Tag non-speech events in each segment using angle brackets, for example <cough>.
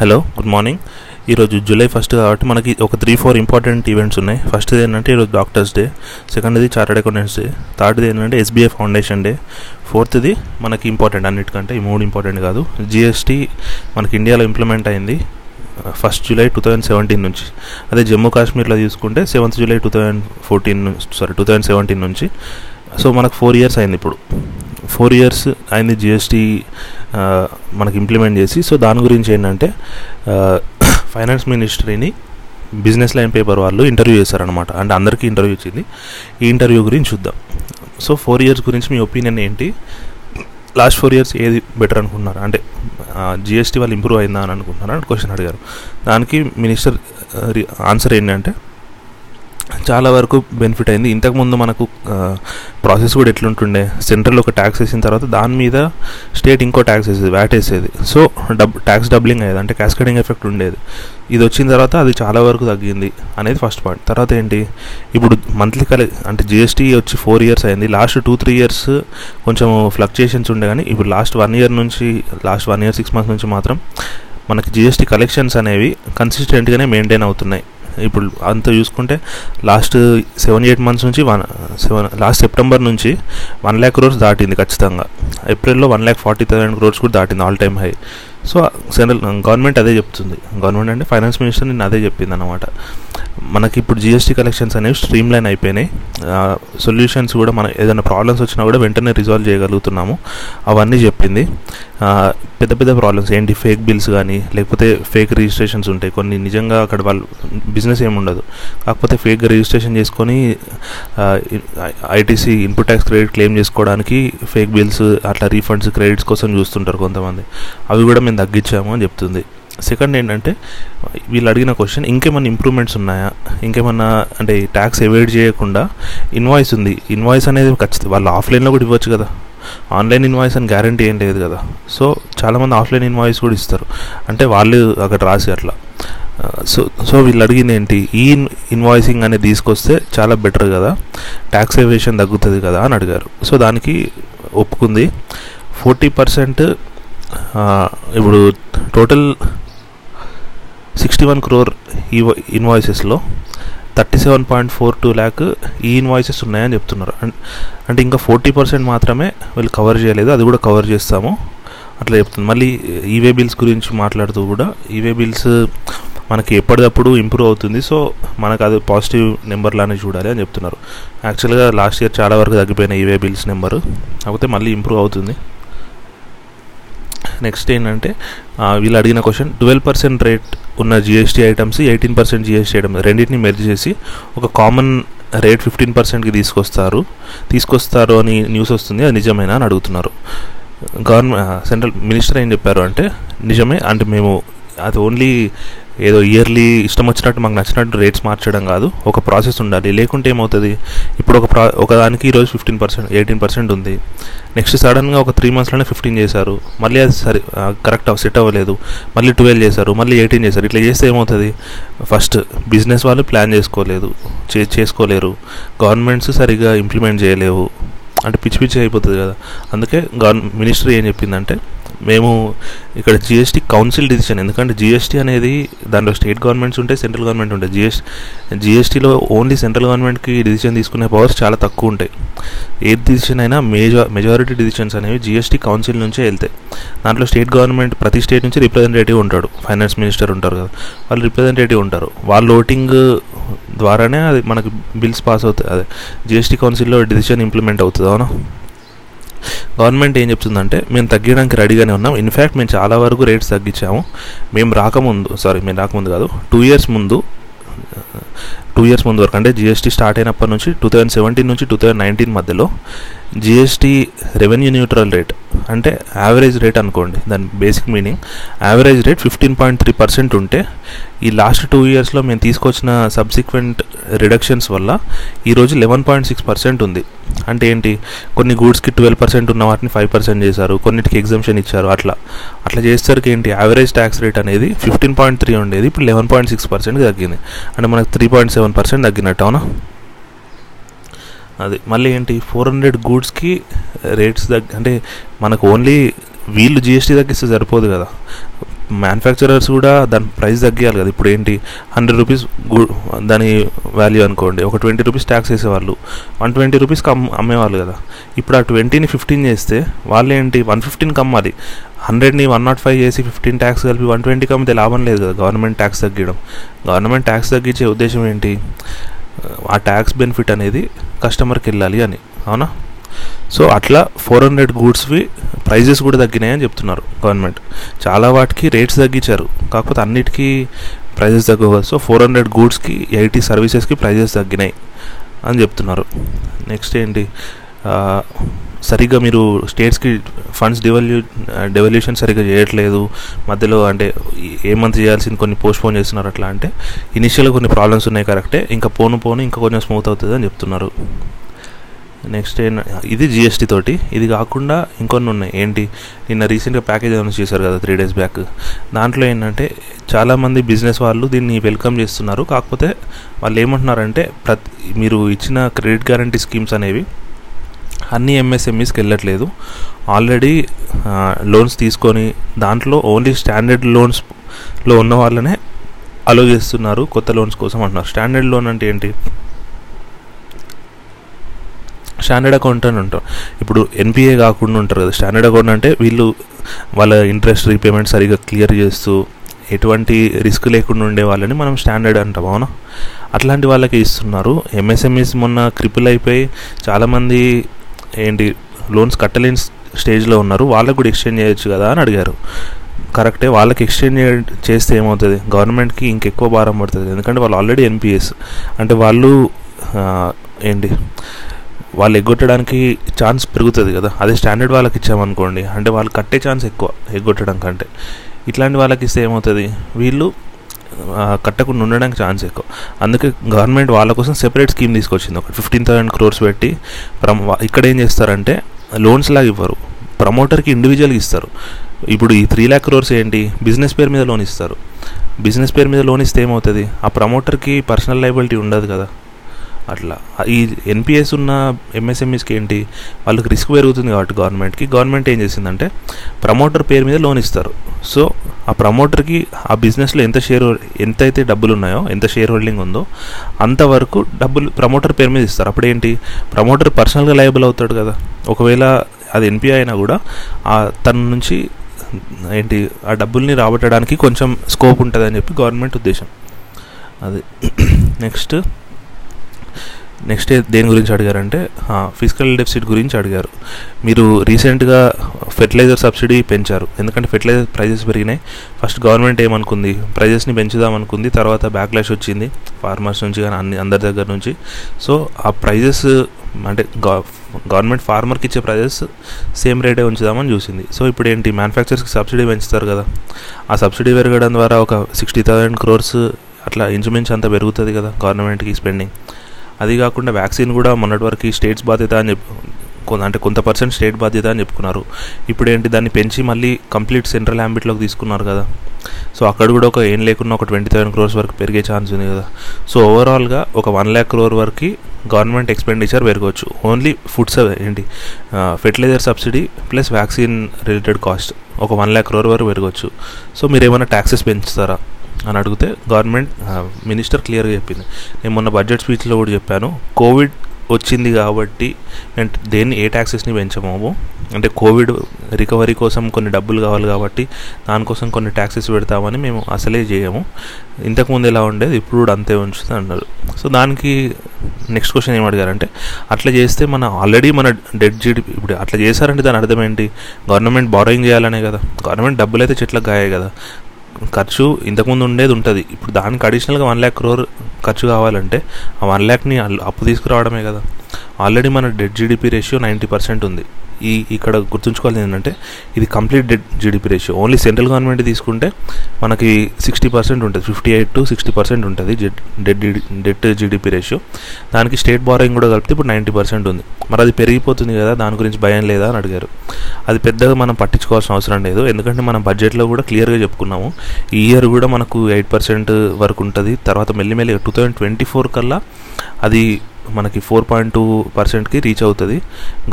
Hello good morning ఈరోజు July first కాబట్టి మనకి ఒక త్రీ ఫోర్ ఇంపార్టెంట్ ఈవెంట్స్ ఉన్నాయి. ఫస్ట్ ఏంటంటే ఈరోజు డాక్టర్స్ డే సెకండ్ది చార్టెడ్ అకౌంటెంట్స్ డే థర్డ్ది ఏంటంటే ఎస్బీఐ ఫౌండేషన్ డే ఫోర్త్ది మనకి ఇంపార్టెంట్ అన్నిటికంటే ఈ మూడు ఇంపార్టెంట్ కాదు. జిఎస్టీ మనకి ఇండియాలో ఇంప్లిమెంట్ అయింది first July two thousand seventeen నుంచి. అదే జమ్మూ కాశ్మీర్లో తీసుకుంటే seventh July two thousand fourteen sorry two thousand seventeen నుంచి. సో మనకు ఫోర్ ఇయర్స్ అయింది ఇప్పుడు. ఫోర్ ఇయర్స్ అయింది జిఎస్టీ మనకి ఇంప్లిమెంట్ చేసి. సో దాని గురించి ఏంటంటే <coughs> ఫైనాన్స్ మినిస్ట్రీని బిజినెస్ లైన్ పేపర్ వాళ్ళు ఇంటర్వ్యూ చేశారనమాట అంటే అందరికీ ఇంటర్వ్యూ ఇచ్చింది. ఈ ఇంటర్వ్యూ గురించి చూద్దాం. సో ఫోర్ ఇయర్స్ గురించి మీ ఒపీనియన్ ఏంటి? లాస్ట్ ఫోర్ ఇయర్స్ ఏది బెటర్ అనుకుంటున్నారు? అంటే జిఎస్టీ వాళ్ళు ఇంప్రూవ్ అయిందా అని అనుకుంటున్నారు? అని క్వశ్చన్ అడిగారు. దానికి మినిస్టర్ ఆన్సర్ ఏంటంటే చాలా వరకు బెనిఫిట్ అయింది. ఇంతకుముందు మనకు ప్రాసెస్ కూడా ఎట్లుంటుండే సెంట్రల్ ఒక ట్యాక్స్ వేసిన తర్వాత దాని మీద స్టేట్ ఇంకో ట్యాక్స్ వేసేది వ్యాట్ వేసేది. సో డబ్ ట్యాక్స్ డబ్లింగ్ అయ్యేది అంటే క్యాస్కేడింగ్ ఎఫెక్ట్ ఉండేది. ఇది వచ్చిన తర్వాత అది చాలా వరకు తగ్గింది అనేది ఫస్ట్ పాయింట్ తర్వాత ఏంటి? ఇప్పుడు మంత్లీ కలె అంటే జిఎస్టీ వచ్చి ఫోర్ ఇయర్స్ అయింది. లాస్ట్ టూ త్రీ ఇయర్స్ కొంచెం ఫ్లక్చుయేషన్స్ ఉండే కానీ ఇప్పుడు లాస్ట్ వన్ ఇయర్ నుంచి last one year six months నుంచి మాత్రం మనకి జిఎస్టీ కలెక్షన్స్ అనేవి కన్సిస్టెంట్గానే మెయింటైన్ అవుతున్నాయి. ఇప్పుడు అంత చూసుకుంటే లాస్ట్ సెవెన్ ఎయిట్ మంత్స్ నుంచి వన్ సెవెన్ లాస్ట్ సెప్టెంబర్ నుంచి వన్ ల్యాక్ క్రోర్స్ దాటింది ఖచ్చితంగా. ఏప్రిల్లో one lakh forty thousand crores కూడా దాటింది all time high so central government అదే చెప్తుంది. గవర్నమెంట్ అంటే ఫైనాన్స్ మినిస్టర్ నేను అదే చెప్పింది అనమాట మనకి ఇప్పుడు జిఎస్టీ కలెక్షన్స్ అనేవి స్ట్రీమ్ లైన్ అయిపోయినాయి సొల్యూషన్స్ కూడా మన ఏదైనా ప్రాబ్లమ్స్ వచ్చినా కూడా వెంటనే రిజాల్వ్ చేయగలుగుతున్నాము. అవన్నీ చెప్పింది. పెద్ద పెద్ద ప్రాబ్లమ్స్ ఏంటి? ఫేక్ బిల్స్ కానీ లేకపోతే ఫేక్ రిజిస్ట్రేషన్స్ ఉంటాయి. కొన్ని నిజంగా అక్కడ వాళ్ళు బిజినెస్ ఏమి ఉండదు. కాకపోతే ఫేక్ రిజిస్ట్రేషన్ చేసుకొని ITC input tax credit claim చేసుకోవడానికి ఫేక్ బిల్స్ అట్లా రీఫండ్స్ క్రెడిట్స్ కోసం చూస్తుంటారు కొంతమంది. అవి కూడా మేము తగ్గించాము అని చెప్తుంది. సెకండ్ ఏంటంటే వీళ్ళు అడిగిన క్వశ్చన్ ఇంకేమైనా ఇంప్రూవ్మెంట్స్ ఉన్నాయా? ఇంకేమన్నా అంటే ట్యాక్స్ ఎవైడ్ చేయకుండా ఇన్వాయిస్ ఉంది. ఇన్వాయిస్ అనేది ఖచ్చితంగా వాళ్ళు ఆఫ్లైన్లో కూడా ఇవ్వచ్చు కదా. ఆన్లైన్ ఇన్వాయిస్ అని గ్యారంటీ ఏం లేదు కదా. సో చాలామంది ఆఫ్లైన్ ఇన్వాయిస్ కూడా ఇస్తారు. అంటే వాళ్ళు అక్కడ రాసి అట్లా. సో సో వీళ్ళు అడిగింది ఏంటి? ఈ ఇన్వాయిసింగ్ అనేది తీసుకొస్తే చాలా బెటర్ కదా. ట్యాక్స్ ఎవేషన్ తగ్గుతుంది కదా అని అడిగారు. సో దానికి ఒప్పుకుంది. ఫోర్టీ పర్సెంట్ ఇప్పుడు టోటల్ సిక్స్టీ వన్ క్రోర్ ఈ ఇన్వాయిసెస్లో thirty seven point four two lakh ఈ ఇన్వాయిసెస్ ఉన్నాయని చెప్తున్నారు. అంటే ఇంకా ఫోర్టీ పర్సెంట్ మాత్రమే వీళ్ళు కవర్ చేయలేదు. అది కూడా కవర్ చేస్తాము. అట్లా చెప్తుంది మళ్ళీ ఈవే బిల్స్ గురించి మాట్లాడుతూ కూడా ఈవే బిల్స్ మనకి ఎప్పటికప్పుడు ఇంప్రూవ్ అవుతుంది. సో మనకు అది పాజిటివ్ నెంబర్లానే చూడాలి అని చెప్తున్నారు. యాక్చువల్గా లాస్ట్ ఇయర్ చాలా వరకు తగ్గిపోయినాయి ఈవే బిల్స్ నెంబరు కాకపోతే మళ్ళీ ఇంప్రూవ్ అవుతుంది. నెక్స్ట్ ఏంటంటే వీళ్ళు అడిగిన క్వశ్చన్ ట్వెల్వ్ పర్సెంట్ రేట్ ఉన్న GST items eighteen percent GST items రెండింటిని మెర్జ్ చేసి ఒక కామన్ రేట్ ఫిఫ్టీన్ పర్సెంట్కి తీసుకొస్తారు. తీసుకొస్తారు అని న్యూస్ వస్తుంది అది నిజమేనా అని అడుగుతున్నారు. గవర్నమెంట్ సెంట్రల్ మినిస్టర్ ఏం చెప్పారు అంటే నిజమే అంటే మేము అది ఓన్లీ ఏదో ఇయర్లీ ఇష్టం వచ్చినట్టు మాకు నచ్చినట్టు రేట్స్ మార్చడం కాదు. ఒక ప్రాసెస్ ఉండాలి. లేకుంటే ఏమవుతుంది? ఇప్పుడు ఒక ప్రా ఒకదానికి ఈరోజు ఫిఫ్టీన్ పర్సెంట్ ఎయిటీన్ పర్సెంట్ ఉంది. నెక్స్ట్ సడన్గా ఒక త్రీ మంత్స్లోనే ఫిఫ్టీన్ చేశారు. మళ్ళీ అది సరి కరెక్ట్ సెట్ అవ్వలేదు. మళ్ళీ ట్వెల్వ్ చేశారు. మళ్ళీ ఎయిటీన్ చేశారు. ఇట్లా చేస్తే ఏమవుతుంది? ఫస్ట్ బిజినెస్ వాళ్ళు ప్లాన్ చేసుకోలేదు. చే చేసుకోలేరు. గవర్నమెంట్స్ సరిగా ఇంప్లిమెంట్ చేయలేవు. అంటే పిచ్చి పిచ్చి అయిపోతుంది కదా. అందుకే గవర్నమెంట్ మినిస్ట్రీ ఏం చెప్పిందంటే మేము ఇక్కడ జిఎస్టీ కౌన్సిల్ డిసిషన్ ఎందుకంటే జిఎస్టీ అనేది దాంట్లో స్టేట్ గవర్నమెంట్స్ ఉంటాయి సెంట్రల్ గవర్నమెంట్ ఉంటాయి జిఎస్ జిఎస్టీలో ఓన్లీ సెంట్రల్ గవర్నమెంట్కి డిసిషన్ తీసుకునే పవర్స్ చాలా తక్కువ ఉంటాయి. ఏ డిసిషన్ అయినా మేజా మెజారిటీ డిసిషన్స్ అనేవి జిఎస్టీ కౌన్సిల్ నుంచే వెళ్తాయి. దాంట్లో స్టేట్ గవర్నమెంట్ ప్రతి స్టేట్ నుంచి రిప్రజెంటేటివ్ ఉంటాడు. ఫైనాన్స్ మినిస్టర్ ఉంటారు కదా. వాళ్ళు రిప్రజెంటేటివ్ ఉంటారు. వాళ్ళు ఓటింగ్ ద్వారానే అది మనకు బిల్స్ పాస్ అవుతాయి. అదే జిఎస్టీ కౌన్సిల్లో డిసిషన్ ఇంప్లిమెంట్ అవుతుంది. అవునా? గవర్నమెంట్ ఏం చెప్తుందంటే మేము తగ్గడానికి రెడీగానే ఉన్నాం. ఇన్ఫ్యాక్ట్ మేము చాలా వరకు రేట్స్ తగ్గించాము. మేము రాకముందు సారీ మేము రాకముందు కాదు టూ ఇయర్స్ ముందు టూ ఇయర్స్ ముందు వరకు. అంటే జిఎస్టీ స్టార్ట్ అయినప్పటి నుంచి టూ థౌజండ్ సెవెంటీన్ నుంచి టూ థౌజండ్ నైన్టీన్ మధ్యలో జిఎస్టీ రెవెన్యూ న్యూట్రల్ రేట్ అంటే యావరేజ్ రేట్ అనుకోండి దాని basic meaning average rate fifteen point three percent ఉంటే ఈ లాస్ట్ టూ ఇయర్స్లో మేము తీసుకొచ్చిన సబ్సిక్వెంట్ రిడక్షన్స్ వల్ల ఈరోజు లెవెన్ పాయింట్ సిక్స్ పర్సెంట్ ఉంది. అంటే ఏంటి? కొన్ని గూడ్స్కి ట్వెల్వ్ పర్సెంట్ ఉన్న వాటిని ఫైవ్ పర్సెంట్ చేశారు కొన్నిటికి ఎగ్జామ్షన్ ఇచ్చారు అట్లా. అట్లా చేసేసరికి ఏంటి? యావరేజ్ ట్యాక్స్ రేట్ అనేది ఫిఫ్టీన్ పాయింట్ త్రీ ఉండేది ఇప్పుడు లెవెన్ పాయింట్ సిక్స్ పర్సెంట్కి తగ్గింది. అంటే మనకు three point seven one percent తగ్గినట్టు అవునా? అది మళ్ళీ ఏంటి ఫోర్ హండ్రెడ్ గూడ్స్కి రేట్స్ తగ్గ అంటే మనకు ఓన్లీ వీళ్ళు జిఎస్టీ తగ్గిస్తే సరిపోదు కదా. మ్యానుఫ్యాక్చరర్స్ కూడా దాని ప్రైస్ తగ్గియాలి కదా. ఇప్పుడు ఏంటి? హండ్రెడ్ రూపీస్ దాని వాల్యూ అనుకోండి. ఒక ట్వంటీ రూపీస్ ట్యాక్స్ వేసేవాళ్ళు వన్ ట్వంటీ రూపీస్కి అమ్ అమ్మేవాళ్ళు కదా. ఇప్పుడు ఆ ట్వంటీని ఫిఫ్టీన్ చేస్తే వాళ్ళు ఏంటి? వన్ ఫిఫ్టీన్కి అమ్మాలి హండ్రెడ్ని వన్ నాట్ ఫైవ్ చేసి ఫిఫ్టీన్ ట్యాక్స్ కలిపి వన్ ట్వంటీకి అమ్మితే లాభం లేదు కదా గవర్నమెంట్ ట్యాక్స్ తగ్గడం గవర్నమెంట్ ట్యాక్స్ తగ్గించే ఉద్దేశం ఏంటి? ఆ ట్యాక్స్ బెనిఫిట్ అనేది కస్టమర్కి వెళ్ళాలి అని. అవునా? సో అట్లా ఫోర్ హండ్రెడ్ గూడ్స్వి ప్రైజెస్ కూడా తగ్గినాయని చెప్తున్నారు గవర్నమెంట్. చాలా వాటికి రేట్స్ తగ్గించారు. కాకపోతే అన్నిటికీ ప్రైజెస్ తగ్గవు. సో ఫోర్ హండ్రెడ్ గూడ్స్కి ఎయిటీ సర్వీసెస్కి ప్రైజెస్ తగ్గినాయి అని చెప్తున్నారు. నెక్స్ట్ ఏంటి? సరిగ్గా మీరు స్టేట్స్కి ఫండ్స్ డెవల్యూ డెవల్యూషన్ సరిగ్గా చేయట్లేదు. మధ్యలో అంటే ఏ మంత్ చేయాల్సింది కొన్ని పోస్ట్పోన్ చేస్తున్నారు అట్లా అంటే ఇనిషియల్గా కొన్ని ప్రాబ్లమ్స్ ఉన్నాయి కరెక్టే. ఇంకా పోను పోను ఇంకా కొంచెం స్మూత్ అవుతుంది అని చెప్తున్నారు. నెక్స్ట్ ఇది జిఎస్టీ తోటి. ఇది కాకుండా ఇంకొన్ని ఉన్నాయి. ఏంటి? నిన్న రీసెంట్గా ప్యాకేజ్ అనౌన్స్ చేశారు కదా త్రీ డేస్ బ్యాక్ దాంట్లో ఏంటంటే చాలామంది బిజినెస్ వాళ్ళు దీన్ని వెల్కమ్ చేస్తున్నారు. కాకపోతే వాళ్ళు ఏమంటున్నారంటే ప్రతి మీరు ఇచ్చిన క్రెడిట్ గ్యారంటీ స్కీమ్స్ అనేవి అన్ని ఎంఎస్ఎంఈస్కి వెళ్ళట్లేదు. ఆల్రెడీ లోన్స్ తీసుకొని దాంట్లో ఓన్లీ స్టాండర్డ్ లోన్స్లో ఉన్న వాళ్ళనే అలో చేస్తున్నారు. కొత్త లోన్స్ కోసం అంటున్నారు. స్టాండర్డ్ లోన్ అంటే ఏంటి? స్టాండర్డ్ అకౌంట్ అని ఉంటాం. ఇప్పుడు ఎన్పిఏ కాకుండా ఉంటారు కదా స్టాండర్డ్ అకౌంట్ అంటే వీళ్ళు వాళ్ళ ఇంట్రెస్ట్ రీపేమెంట్ సరిగా క్లియర్ చేస్తూ ఎటువంటి రిస్క్ లేకుండా ఉండే వాళ్ళని మనం స్టాండర్డ్ అంటాం అవునా? అట్లాంటి వాళ్ళకి ఇస్తున్నారు. ఎంఎస్ఎంఈస్ మొన్న క్రిపుల్ అయిపోయి చాలామంది ఏంటి లోన్స్ కట్టలేని స్టేజ్లో ఉన్నారు. వాళ్ళకు కూడా ఎక్స్చేంజ్ చేయొచ్చు కదా అని అడిగారు. కరెక్టే వాళ్ళకి ఎక్స్చేంజ్ చేస్తే ఏమవుతుంది? గవర్నమెంట్కి ఇంకెక్కువ భారం పడుతుంది. ఎందుకంటే వాళ్ళు ఆల్రెడీ ఎన్పిఎస్ అంటే వాళ్ళు ఏంటి వాళ్ళు ఎగ్గొట్టడానికి ఛాన్స్ పెరుగుతుంది కదా. అదే స్టాండర్డ్ వాళ్ళకి ఇచ్చామనుకోండి అంటే వాళ్ళు కట్టే ఛాన్స్ ఎక్కువ ఎగ్గొట్టడం కంటే. ఇట్లాంటి వాళ్ళకి ఇస్తే ఏమవుతుంది? వీళ్ళు కట్టకుండా ఉండడానికి ఛాన్స్ ఎక్కువ. అందుకే గవర్నమెంట్ వాళ్ళ కోసం సెపరేట్ స్కీమ్ తీసుకొచ్చింది ఒక ఫిఫ్టీన్ థౌసండ్ క్రోర్స్ పెట్టి ఇక్కడ ఏం చేస్తారంటే లోన్స్ లాగా ఇవ్వరు. ప్రమోటర్కి ఇండివిజువల్గా ఇస్తారు. ఇప్పుడు ఈ త్రీ ల్యాక్ క్రోర్స్ ఏంటి? బిజినెస్ పేరు మీద లోన్ ఇస్తారు. బిజినెస్ పేరు మీద లోన్ ఇస్తే ఏమవుతుంది? ఆ ప్రమోటర్కి పర్సనల్ లైబిలిటీ ఉండదు కదా. అట్లా. ఈ ఎన్పిఎస్ ఉన్న ఎంఎస్ఎంఈస్కి ఏంటి వాళ్ళకి రిస్క్ పెరుగుతుంది కాబట్టి గవర్నమెంట్కి గవర్నమెంట్ ఏం చేసిందంటే ప్రమోటర్ పేరు మీద లోన్ ఇస్తారు. సో ఆ ప్రమోటర్కి ఆ బిజినెస్లో ఎంత షేర్ ఎంత అయితే డబ్బులు ఉన్నాయో ఎంత షేర్ హోల్డింగ్ ఉందో అంతవరకు డబ్బులు ప్రమోటర్ పేరు మీద ఇస్తారు. అప్పుడు ఏంటి ప్రమోటర్ పర్సనల్గా లయబుల్ అవుతాడు కదా. ఒకవేళ అది ఎన్పిఐ అయినా కూడా తన నుంచి ఏంటి ఆ డబ్బుల్ని రాబట్టడానికి కొంచెం స్కోప్ ఉంటుందని చెప్పి గవర్నమెంట్ ఉద్దేశం. అది. <clears throat> నెక్స్ట్ నెక్స్ట్ దేని గురించి అడిగారంటే ఫిజికల్ డెఫిసిట్ గురించి అడిగారు. మీరు రీసెంట్గా ఫెర్టిలైజర్ సబ్సిడీ పెంచారు. ఎందుకంటే ఫెర్టిలైజర్ ప్రైజెస్ పెరిగినాయి. ఫస్ట్ గవర్నమెంట్ ఏమనుకుంది? ప్రైజెస్ని పెంచుదామనుకుంది. తర్వాత బ్యాక్లాష్ వచ్చింది. ఫార్మర్స్ నుంచి కానీ అన్ని అందరి దగ్గర నుంచి. సో ఆ ప్రైజెస్ అంటే గవర్నమెంట్ ఫార్మర్కి ఇచ్చే ప్రైజెస్ సేమ్ రేటే ఉంచుదామని చూసింది. సో ఇప్పుడు ఏంటి? మ్యానుఫ్యాక్చర్స్కి సబ్సిడీ పెంచుతారు కదా. ఆ సబ్సిడీ పెరగడం ద్వారా ఒక సిక్స్టీ థౌసండ్ క్రోర్స్ అట్లా ఇంచుమించు అంత పెరుగుతుంది కదా గవర్నమెంట్కి స్పెండింగ్ అది కాకుండా వ్యాక్సిన్ కూడా మొన్నటి వరకు స్టేట్స్ బాధ్యత అని చెప్పి అంటే కొంత పర్సెంట్ స్టేట్ బాధ్యత అని చెప్పుకున్నారు. ఇప్పుడు ఏంటి దాన్ని పెంచి మళ్ళీ కంప్లీట్ సెంట్రల్ హ్యాంబిట్లోకి తీసుకున్నారు కదా. సో అక్కడ కూడా ఒక ఏం లేకున్నా ఒక ట్వంటీ థౌసండ్ క్రోర్స్ వరకు పెరిగే ఛాన్స్ ఉంది కదా. సో ఓవరాల్గా ఒక వన్ ల్యాక్ క్రోర్ వరకు గవర్నమెంట్ ఎక్స్పెండిచర్ పెరగవచ్చు. ఓన్లీ ఫుడ్స్ ఏంటి? Fertiliser subsidy plus vaccine related cost ఒక వన్ ల్యాక్ క్రోర్ వరకు పెరగవచ్చు. సో మీరు ఏమైనా ట్యాక్సెస్ పెంచుతారా? అని అడిగితే గవర్నమెంట్ మినిస్టర్ క్లియర్గా చెప్పింది. నేను మొన్న బడ్జెట్ స్పీచ్లో కూడా చెప్పాను కోవిడ్ వచ్చింది కాబట్టి మేము దేన్ని ఏ ట్యాక్సెస్ని పెంచమాము అంటే కోవిడ్ రికవరీ కోసం కొన్ని డబ్బులు కావాలి కాబట్టి దానికోసం కొన్ని ట్యాక్సెస్ పెడతామని మేము అసలే చేయము. ఇంతకుముందు ఎలా ఉండేది? ఇప్పుడు కూడా అంతే ఉంచుతుంది అన్నారు. సో దానికి నెక్స్ట్ క్వశ్చన్ ఏమడిగారంటే అట్లా చేస్తే మన ఆల్రెడీ మన డెడ్ జీడిపి ఇప్పుడు అట్లా చేశారంటే దాని అర్థం ఏంటి? గవర్నమెంట్ బారోయింగ్ చేయాలనే కదా. గవర్నమెంట్ డబ్బులు అయితే చెట్లకు గాయాయి కదా. ఖర్చు ఇంతకుముందు ఉండేది ఉంటుంది. ఇప్పుడు దానికి అడిషనల్గా వన్ ల్యాక్ క్రోర్ ఖర్చు కావాలంటే ఆ వన్ ల్యాక్ని అప్పు తీసుకురావడమే కదా. ఆల్రెడీ మన debt GDP ratio ninety percent ఉంది. ఈ ఇక్కడ గుర్తుంచుకోవాలి ఏంటంటే ఇది complete debt GDP ratio. Only central government తీసుకుంటే మనకి సిక్స్టీ పర్సెంట్ ఉంటుంది. Fifty eight to sixty percent ఉంటుంది డెడ్ డెట్ జీడిపి రేషియో. దానికి స్టేట్ బారోయింగ్ కూడా కలిపితే ఇప్పుడు నైంటీ పర్సెంట్ ఉంది. మరి అది పెరిగిపోతుంది కదా దాని గురించి భయం లేదా అని అడిగారు. అది పెద్దగా మనం పట్టించుకోవాల్సిన అవసరం లేదు. ఎందుకంటే మనం బడ్జెట్లో కూడా క్లియర్గా చెప్పుకున్నాము. ఈ ఇయర్ కూడా మనకు ఎయిట్ పర్సెంట్ వరకు ఉంటుంది. తర్వాత మెల్లిమెల్లిగా టూ థౌజండ్ ట్వంటీ ఫోర్ కల్లా అది మనకి ఫోర్ పాయింట్ టూ పర్సెంట్కి రీచ్ అవుతుంది.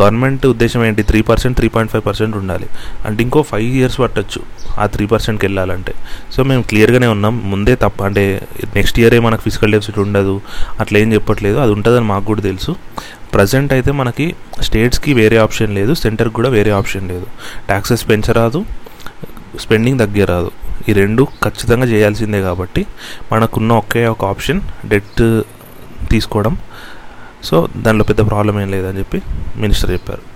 గవర్నమెంట్ ఉద్దేశం ఏంటి? Three percent three point five percent ఉండాలి. అంటే ఇంకో ఫైవ్ ఇయర్స్ పట్టచ్చు ఆ త్రీ పర్సెంట్కి వెళ్ళాలంటే. సో మేము క్లియర్గానే ఉన్నాం. ముందే తప్ప అంటే నెక్స్ట్ ఇయరే మనకు ఫిజికల్ డెఫిసిట్ ఉండదు. అట్లా ఏం చెప్పట్లేదు. అది ఉంటుందని మాకు కూడా తెలుసు. ప్రజెంట్ అయితే మనకి స్టేట్స్కి వేరే ఆప్షన్ లేదు. సెంటర్కి కూడా వేరే ఆప్షన్ లేదు. ట్యాక్సెస్ పెంచరాదు స్పెండింగ్ తగ్గరాదు ఈ రెండు ఖచ్చితంగా చేయాల్సిందే కాబట్టి మనకున్న ఒకే ఒక ఆప్షన్ డెట్ తీసుకోవడం. సో దానిలో పెద్ద ప్రాబ్లం ఏం లేదని చెప్పి మినిస్టర్ చెప్పారు.